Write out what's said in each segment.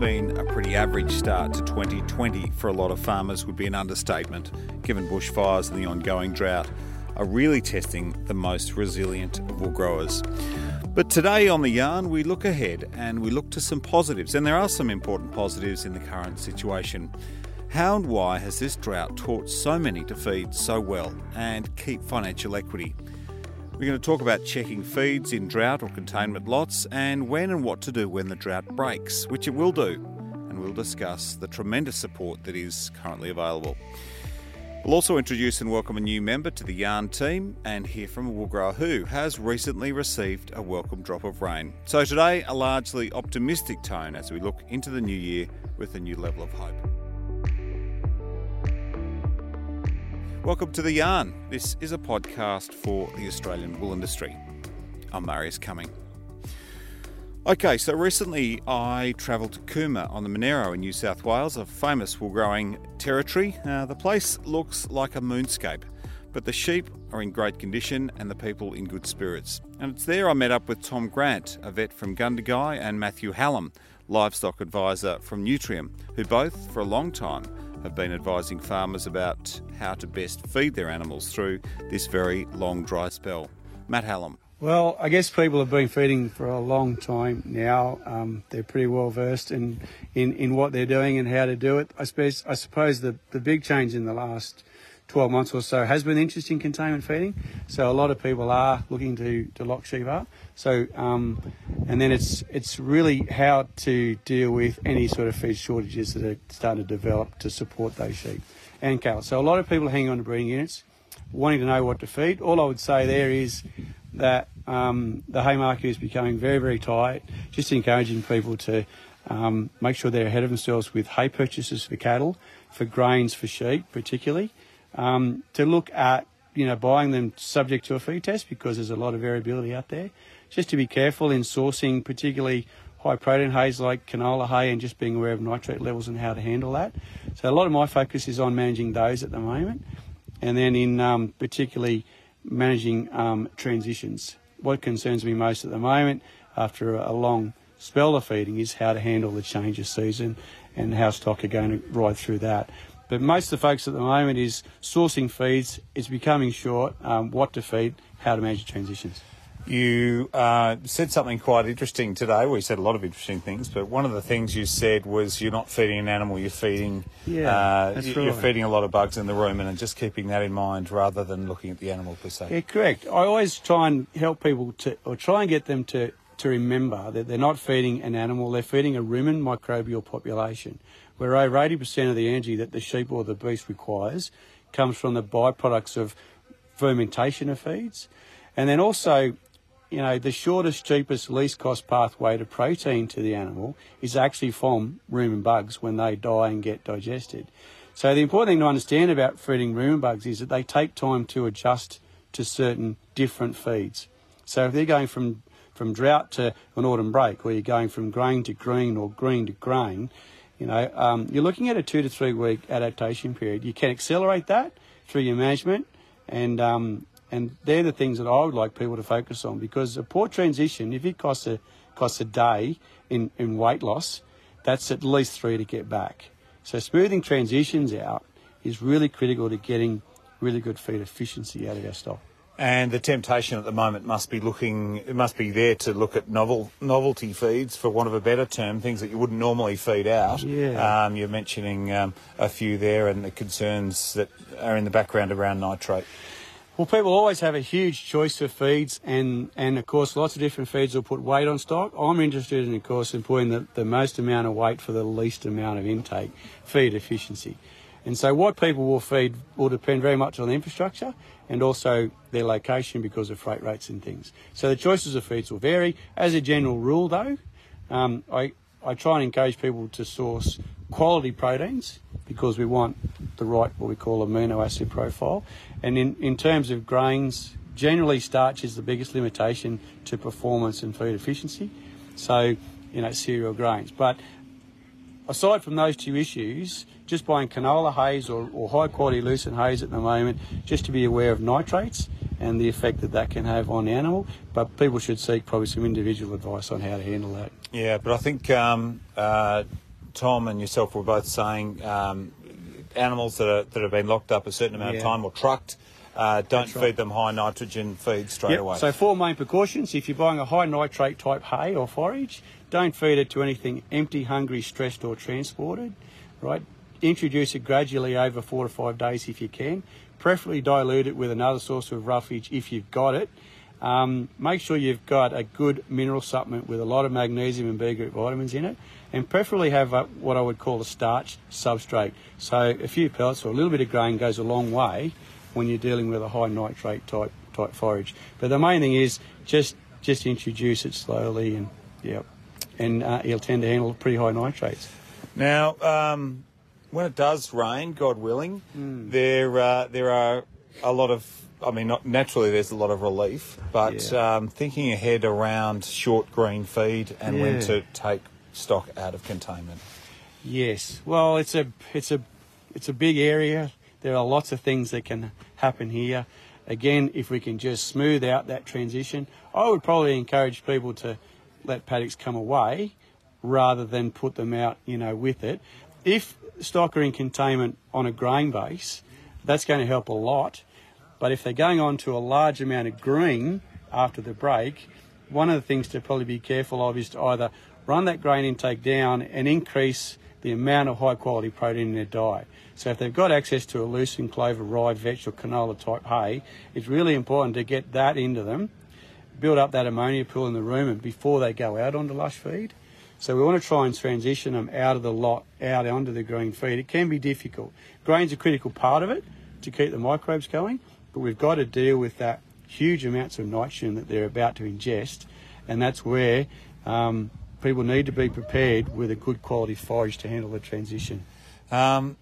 been a pretty average start to 2020 for a lot of farmers would be an understatement, given bushfires and the ongoing drought are really testing the most resilient of wool growers. But today on The Yarn, we look ahead and we look to some positives, and there are some important positives in the current situation. How and why has this drought taught so many to feed so well and keep financial equity? We're going to talk about checking feeds in drought or containment lots and when and what to do when the drought breaks, which it will do. And we'll discuss the tremendous support that is currently available. We'll also introduce and welcome a new member to the Yarn team and hear from a wool grower who has recently received a welcome drop of rain. So today, a largely optimistic tone as we look into the new year with a new level of hope. Welcome to The Yarn. This is a podcast for the Australian wool industry. I'm Marius Cuming. Okay, so recently I travelled to Cooma on the Monaro in New South Wales, a famous wool growing territory. Uh, the place looks like a moonscape, but the sheep are in great condition and the people in good spirits. And it's there I met up with Tom Grant, a vet from Gundagai, and Matthew Hallam, livestock advisor from Nutrien, who both, for a long time, have been advising farmers about how to best feed their animals through this very long dry spell. Matt Hallam. Well, I guess people have been feeding for a long time now. Um, they're pretty well versed in, in, in what they're doing and how to do it. I suppose I suppose the, the big change in the last 12 months or so has been interest in containment feeding. So a lot of people are looking to, to lock sheep up. So um, and then it's it's really how to deal with any sort of feed shortages that are starting to develop to support those sheep and cattle. So a lot of people are hanging on to breeding units, wanting to know what to feed. All I would say there is that um, the hay market is becoming very very tight. Just encouraging people to um, make sure they're ahead of themselves with hay purchases for cattle, for grains for sheep particularly, um, to look at you know buying them subject to a feed test because there's a lot of variability out there just to be careful in sourcing, particularly high protein hays like canola hay, and just being aware of nitrate levels and how to handle that. So a lot of my focus is on managing those at the moment, and then in um, particularly managing um, transitions. What concerns me most at the moment, after a long spell of feeding, is how to handle the change of season and how stock are going to ride through that. But most of the focus at the moment is sourcing feeds, it's becoming short, um, what to feed, how to manage transitions. You uh, said something quite interesting today. We said a lot of interesting things, but one of the things you said was you're not feeding an animal, you're feeding. Yeah, uh, that's you're right. feeding a lot of bugs in the rumen, and just keeping that in mind rather than looking at the animal per se. Yeah, correct. I always try and help people to, or try and get them to to remember that they're not feeding an animal; they're feeding a rumen microbial population, where over 80% of the energy that the sheep or the beast requires comes from the byproducts of fermentation of feeds. And then also, you know, the shortest, cheapest, least cost pathway to protein to the animal is actually from rumen bugs when they die and get digested. So the important thing to understand about feeding rumen bugs is that they take time to adjust to certain different feeds. So if they're going from from drought to an autumn break, or you're going from grain to green or green to grain, you know, um, you're looking at a two to three week adaptation period. You can accelerate that through your management, and um, and they're the things that I would like people to focus on because a poor transition, if it costs a costs a day in, in weight loss, that's at least three to get back. So smoothing transitions out is really critical to getting really good feed efficiency out of our stock. And the temptation at the moment must be looking, it must be there to look at novel novelty feeds, for want of a better term, things that you wouldn't normally feed out. Yeah. Um, you're mentioning um, a few there, and the concerns that are in the background around nitrate. Well, people always have a huge choice of feeds, and, and of course, lots of different feeds will put weight on stock. I'm interested in, of course, in putting the, the most amount of weight for the least amount of intake, feed efficiency. And so, what people will feed will depend very much on the infrastructure and also their location because of freight rates and things. So, the choices of feeds will vary. As a general rule, though, um, I, I try and encourage people to source quality proteins because we want the right, what we call amino acid profile. And in, in terms of grains, generally starch is the biggest limitation to performance and food efficiency. So, you know, cereal grains. But aside from those two issues, just buying canola hays or, or high quality lucerne hays at the moment, just to be aware of nitrates and the effect that that can have on the animal. But people should seek probably some individual advice on how to handle that. Yeah, but I think um, uh, Tom and yourself were both saying um, animals that are that have been locked up a certain amount of time or trucked. Uh, don't That's feed them high nitrogen feed straight Yep. away. So four main precautions. If you're buying a high nitrate type hay or forage, don't feed it to anything empty, hungry, stressed or transported. Right. Introduce it gradually over four to five days if you can. Preferably dilute it with another source of roughage if you've got it. Um, make sure you've got a good mineral supplement with a lot of magnesium and B group vitamins in it, and preferably have a, what I would call a starch substrate. So a few pellets or a little bit of grain goes a long way when you're dealing with a high nitrate type type forage. But the main thing is just just introduce it slowly, and yeah, and uh, you'll tend to handle pretty high nitrates. Now, um, when it does rain, God willing, Hmm. there uh, there are a lot of. I mean, not, naturally, there's a lot of relief, but Yeah. um, thinking ahead around short green feed and when to take stock out of containment. Yes. Well, it's a it's a it's a big area. There are lots of things that can happen here. Again, if we can just smooth out that transition, I would probably encourage people to let paddocks come away rather than put them out, you know, with it. If stock are in containment on a grain base, that's going to help a lot. But if they're going on to a large amount of green after the break, one of the things to probably be careful of is to either run that grain intake down and increase the amount of high quality protein in their diet. So if they've got access to a lucerne, clover, rye, vetch or canola type hay, it's really important to get that into them, build up that ammonia pool in the rumen before they go out onto lush feed. So we want to try and transition them out of the lot, out onto the green feed. It can be difficult. Grain's a critical part of it to keep the microbes going, but we've got to deal with that huge amounts of nitrogen that they're about to ingest, and that's where um, people need to be prepared with a good quality forage to handle the transition. Um,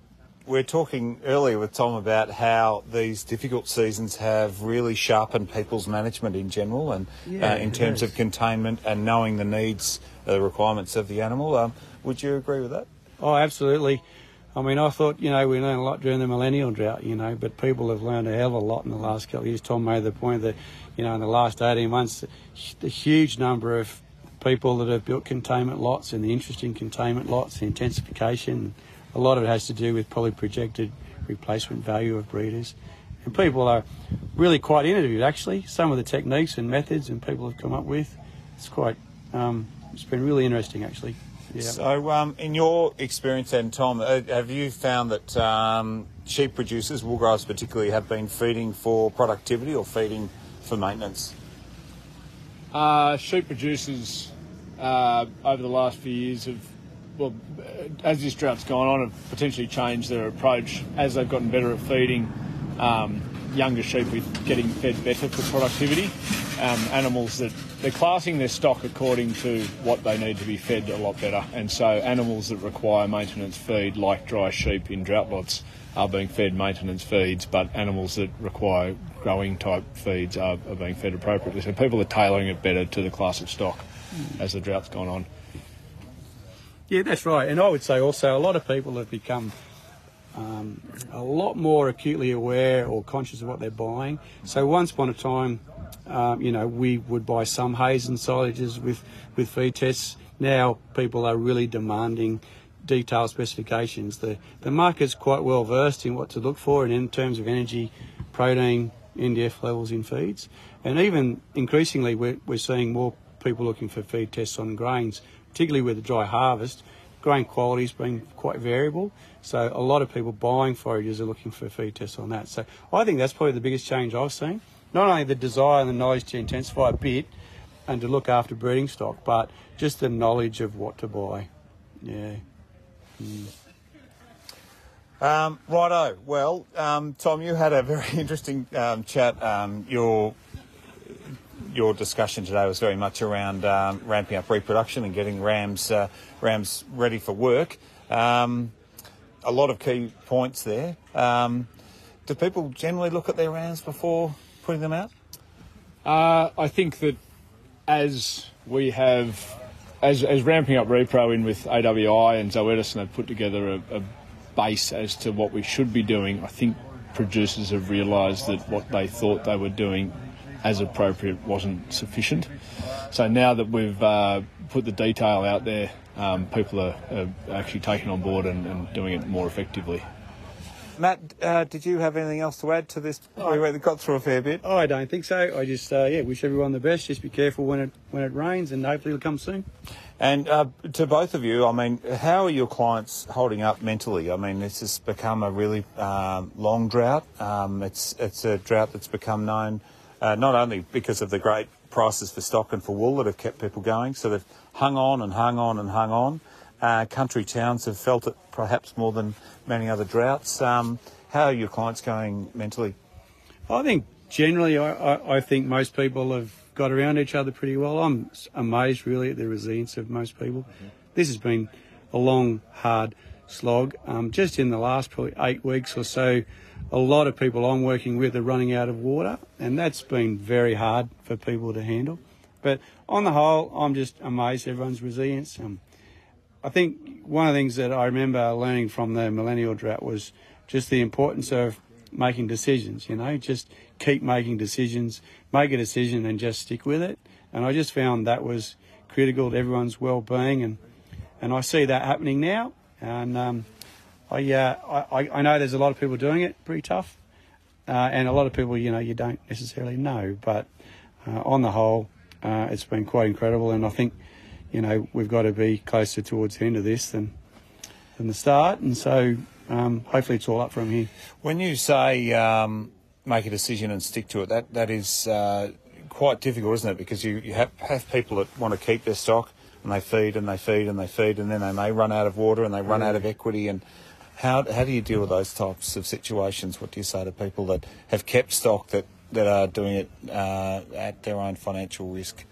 we're talking earlier with Tom about how these difficult seasons have really sharpened people's management in general and Yeah, uh, in terms of containment and knowing the needs, uh, the requirements of the animal. Um, would you agree with that? Oh, absolutely. I mean, I thought, you know, we learned a lot during the millennial drought, you know, but people have learned a hell of a lot in the last couple of years. Tom made the point that, you know, in the last 18 months, the huge number of people that have built containment lots and the interest in containment lots, the intensification, a lot of it has to do with probably projected replacement value of breeders. And people are really quite innovative, actually. Some of the techniques and methods and people have come up with, it's quite, um, it's been really interesting, actually. Yeah. So, um, in your experience then, Tom, uh, have you found that um, sheep producers, wool growers particularly, have been feeding for productivity or feeding for maintenance? Uh, sheep producers uh, over the last few years have, well, as this drought's gone on, have potentially changed their approach as they've gotten better at feeding. Um, younger sheep are getting fed better for productivity. Um, animals that they're classing their stock according to what they need to be fed a lot better, and so animals that require maintenance feed, like dry sheep in drought lots, are being fed maintenance feeds, but animals that require growing type feeds are, are being fed appropriately. So people are tailoring it better to the class of stock as the drought's gone on. Yeah, that's right. And I would say also a lot of people have become um, a lot more acutely aware or conscious of what they're buying. So once upon a time, um, you know, we would buy some hays and silages with, with feed tests. Now people are really demanding detailed specifications. The, the market's quite well versed in what to look for and in terms of energy, protein, NDF levels in feeds. And even increasingly, we're, we're seeing more people looking for feed tests on grains, particularly with the dry harvest. Grain quality's been quite variable, so a lot of people buying forages are looking for feed tests on that. So I think that's probably the biggest change I've seen. Not only the desire and the knowledge to intensify a bit and to look after breeding stock, but just the knowledge of what to buy. Yeah. Um, righto. Well, um, Tom, you had a very interesting um, chat. Um, your your discussion today was very much around um, ramping up reproduction and getting rams uh, rams ready for work. Um, a lot of key points there. Um, do people generally look at their rams before putting them out? Uh, I think that as we have, as, as ramping up repro in with AWI and Zoe Edison have put together a, a base as to what we should be doing, I think producers have realised that what they thought they were doing as appropriate wasn't sufficient. So now that we've uh, put the detail out there, um, people are, are, actually taking on board and, and doing it more effectively. Matt, uh, did you have anything else to add to this? We got through a fair bit. Oh, I don't think so. I just uh, yeah wish everyone the best. Just be careful when it when it rains, and hopefully it'll come soon. And uh, to both of you, I mean, how are your clients holding up mentally? I mean, this has become a really um, long drought. Um, it's it's a drought that's become known uh, not only because of the great prices for stock and for wool that have kept people going, so they've hung on and hung on and hung on. Uh, country towns have felt it perhaps more than many other droughts. Um, how are your clients going mentally? I think generally, I, I, I, think most people have got around each other pretty well. I'm amazed really at the resilience of most people. Mm-hmm. This has been a long, hard slog. Um, just in the last probably eight weeks or so, a lot of people I'm working with are running out of water, and that's been very hard for people to handle. But on the whole, I'm just amazed at everyone's resilience. Um, I think one of the things that I remember learning from the millennial drought was just the importance of making decisions, you know, just keep making decisions, make a decision and just stick with it. And I just found that was critical to everyone's well-being and and I see that happening now. And um, I, uh, I, I know there's a lot of people doing it, pretty tough, uh, and a lot of people, you know, you don't necessarily know. But uh, on the whole, uh, it's been quite incredible, and I think, you know, we've got to be closer towards the end of this than than the start, and so um, hopefully it's all up from here. When you say um, make a decision and stick to it, that that is uh, quite difficult, isn't it? Because you, you have, have people that want to keep their stock and they feed and they feed and they feed and then they may run out of water and they run out of equity and how, how do you deal with those types of situations? What do you say to people that have kept stock that, that are doing it uh, at their own financial risk?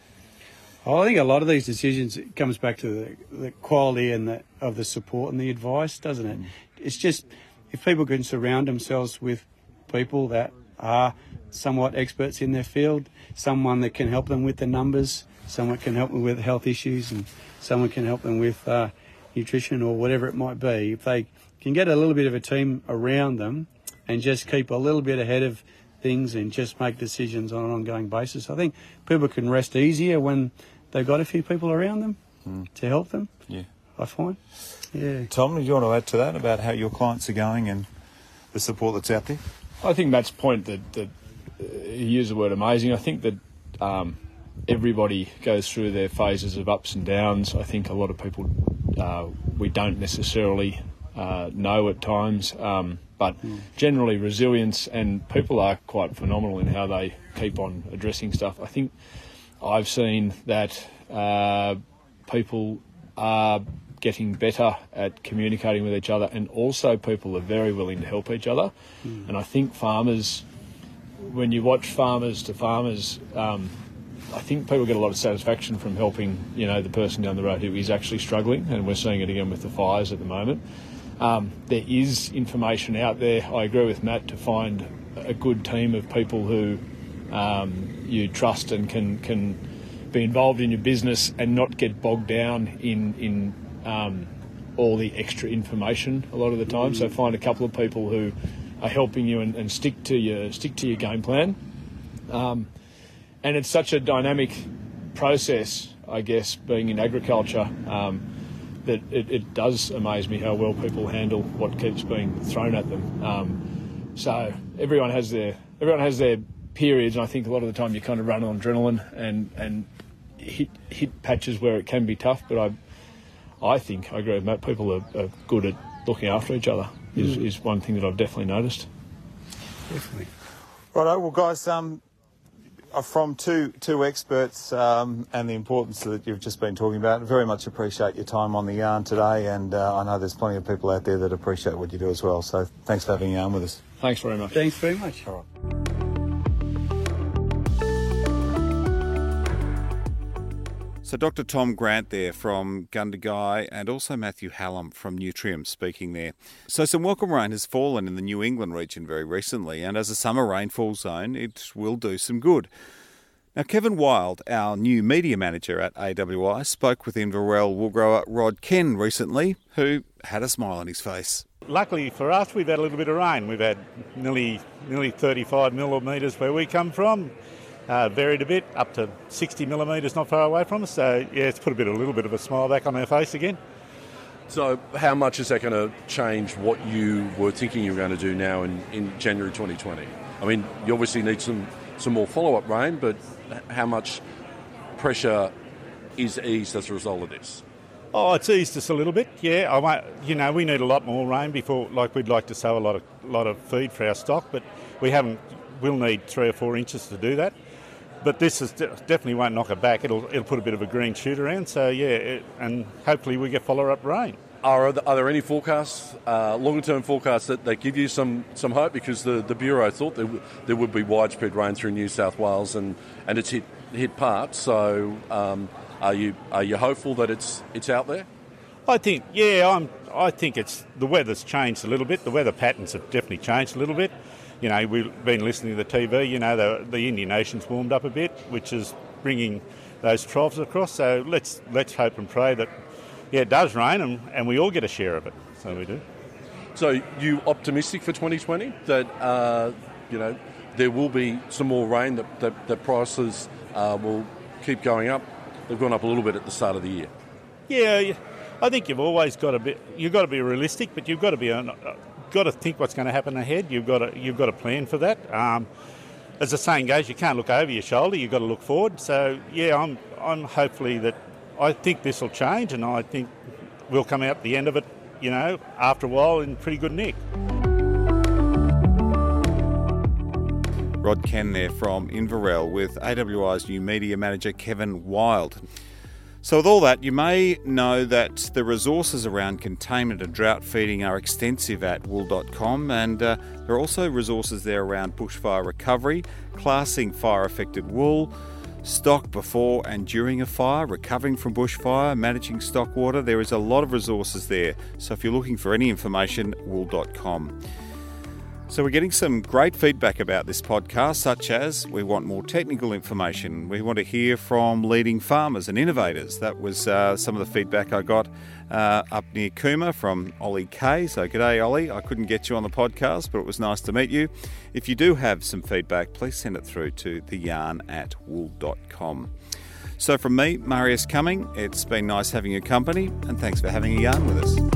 I think a lot of these decisions comes back to the, the quality and the, of the support and the advice, doesn't it? Mm. It's just if people can surround themselves with people that are somewhat experts in their field, someone that can help them with the numbers, someone can help them with health issues, and someone can help them with uh, nutrition or whatever it might be. If they can get a little bit of a team around them and just keep a little bit ahead of things and just make decisions on an ongoing basis, I think people can rest easier when they've got a few people around them mm. to help them. Yeah, I find. Yeah. Tom, do you want to add to that about how your clients are going and the support that's out there? I think Matt's point that, that uh, he used the word amazing. I think that um, everybody goes through their phases of ups and downs. I think a lot of people uh, we don't necessarily uh, know at times, um, but mm. generally resilience and people are quite phenomenal in how they keep on addressing stuff. I think I've seen that uh, people are getting better at communicating with each other, and also people are very willing to help each other. Mm. And I think farmers, when you watch farmers to farmers, um, I think people get a lot of satisfaction from helping, you know, the person down the road who is actually struggling, and we're seeing it again with the fires at the moment. Um, there is information out there. I agree with Matt to find a good team of people who um, you trust and can can be involved in your business and not get bogged down in in um, all the extra information a lot of the time. So find a couple of people who are helping you and, and stick to your stick to your game plan. And it's such a dynamic process, I guess, being in agriculture, um, that it, it, does amaze me how well people handle what keeps being thrown at them. Um, so everyone has their everyone has their periods, and I think a lot of the time you kind of run on adrenaline and and hit hit patches where it can be tough. But I I think I agree with Matt. People are, are good at looking after each other. Is, mm. is one thing that I've definitely noticed. Definitely. Righto, well, guys, um, from two two experts um, and the importance that you've just been talking about. Very much appreciate your time on the yarn today, and uh, I know there's plenty of people out there that appreciate what you do as well. So thanks for having yarn with us. Thanks very much. Thanks very much. All right. So, Dr. Tom Grant there from Gundagai and also Matthew Hallam from Nutrien speaking there. So, some welcome rain has fallen in the New England region very recently, and as a summer rainfall zone, it will do some good. Now, Kevin Wild, our new media manager at AWI, spoke with Inverell wool grower Rod Ken recently, who had a smile on his face. Luckily for us, we've had a little bit of rain. We've had nearly nearly 35 millimetres where we come from uh, varied a bit, up to 60 millimetres not far away from us. So, yeah, it's put a bit, a little bit of a smile back on our face again. So, how much is that going to change what you were thinking you were going to do now in, in January 2020? I mean, you obviously need some, some more follow up rain, but how much pressure is eased as a result of this? Oh, it's eased us a little bit. Yeah, I might, you know, we need a lot more rain before, like we'd like to sow a lot of lot of feed for our stock, but we haven't. We'll need three or four inches to do that. But this is definitely won't knock it back. It'll it'll put a bit of a green shoot around. So yeah, it, and hopefully we get follow up rain. Are, are there any forecasts, uh, longer term forecasts that, that give you some, some hope? Because the, the Bureau thought there, w- there would be widespread rain through New South Wales and, and it's hit, hit parts. So um, are you are you hopeful that it's it's out there? I think yeah, I'm. I think it's the weather's changed a little bit. The weather patterns have definitely changed a little bit. You know, we've been listening to the TV. You know, the, the Indian Ocean's warmed up a bit, which is bringing those troughs across. So let's let's hope and pray that yeah, it does rain and, and we all get a share of it. So we do. So you optimistic for 2020 that uh, you know there will be some more rain that that, that prices uh, will keep going up they've gone up a little bit at the start of the year. Yeah, I think you've always got to be you've got to be realistic, but you've got to be got to think what's going to happen ahead. You've got to you've got to plan for that. Um, as the saying goes, you can't look over your shoulder. You've got to look forward. So yeah, I'm I'm hopefully that I think this will change, and I think we'll come out the end of it, you know, after a while in pretty good nick. Rod Ken there from Inverell with AWI's new media manager Kevin Wild. So, with all that, you may know that the resources around containment and drought feeding are extensive at wool.com, and uh, there are also resources there around bushfire recovery, classing fire affected wool, stock before and during a fire, recovering from bushfire, managing stock water. There is a lot of resources there. So, if you're looking for any information, wool.com. So, we're getting some great feedback about this podcast, such as we want more technical information. We want to hear from leading farmers and innovators. That was uh, some of the feedback I got uh, up near Cooma from Ollie Kay. So, g'day, Ollie. I couldn't get you on the podcast, but it was nice to meet you. If you do have some feedback, please send it through to theyarn at wool.com. So, from me, Marius Cuming, it's been nice having your company, and thanks for having a yarn with us.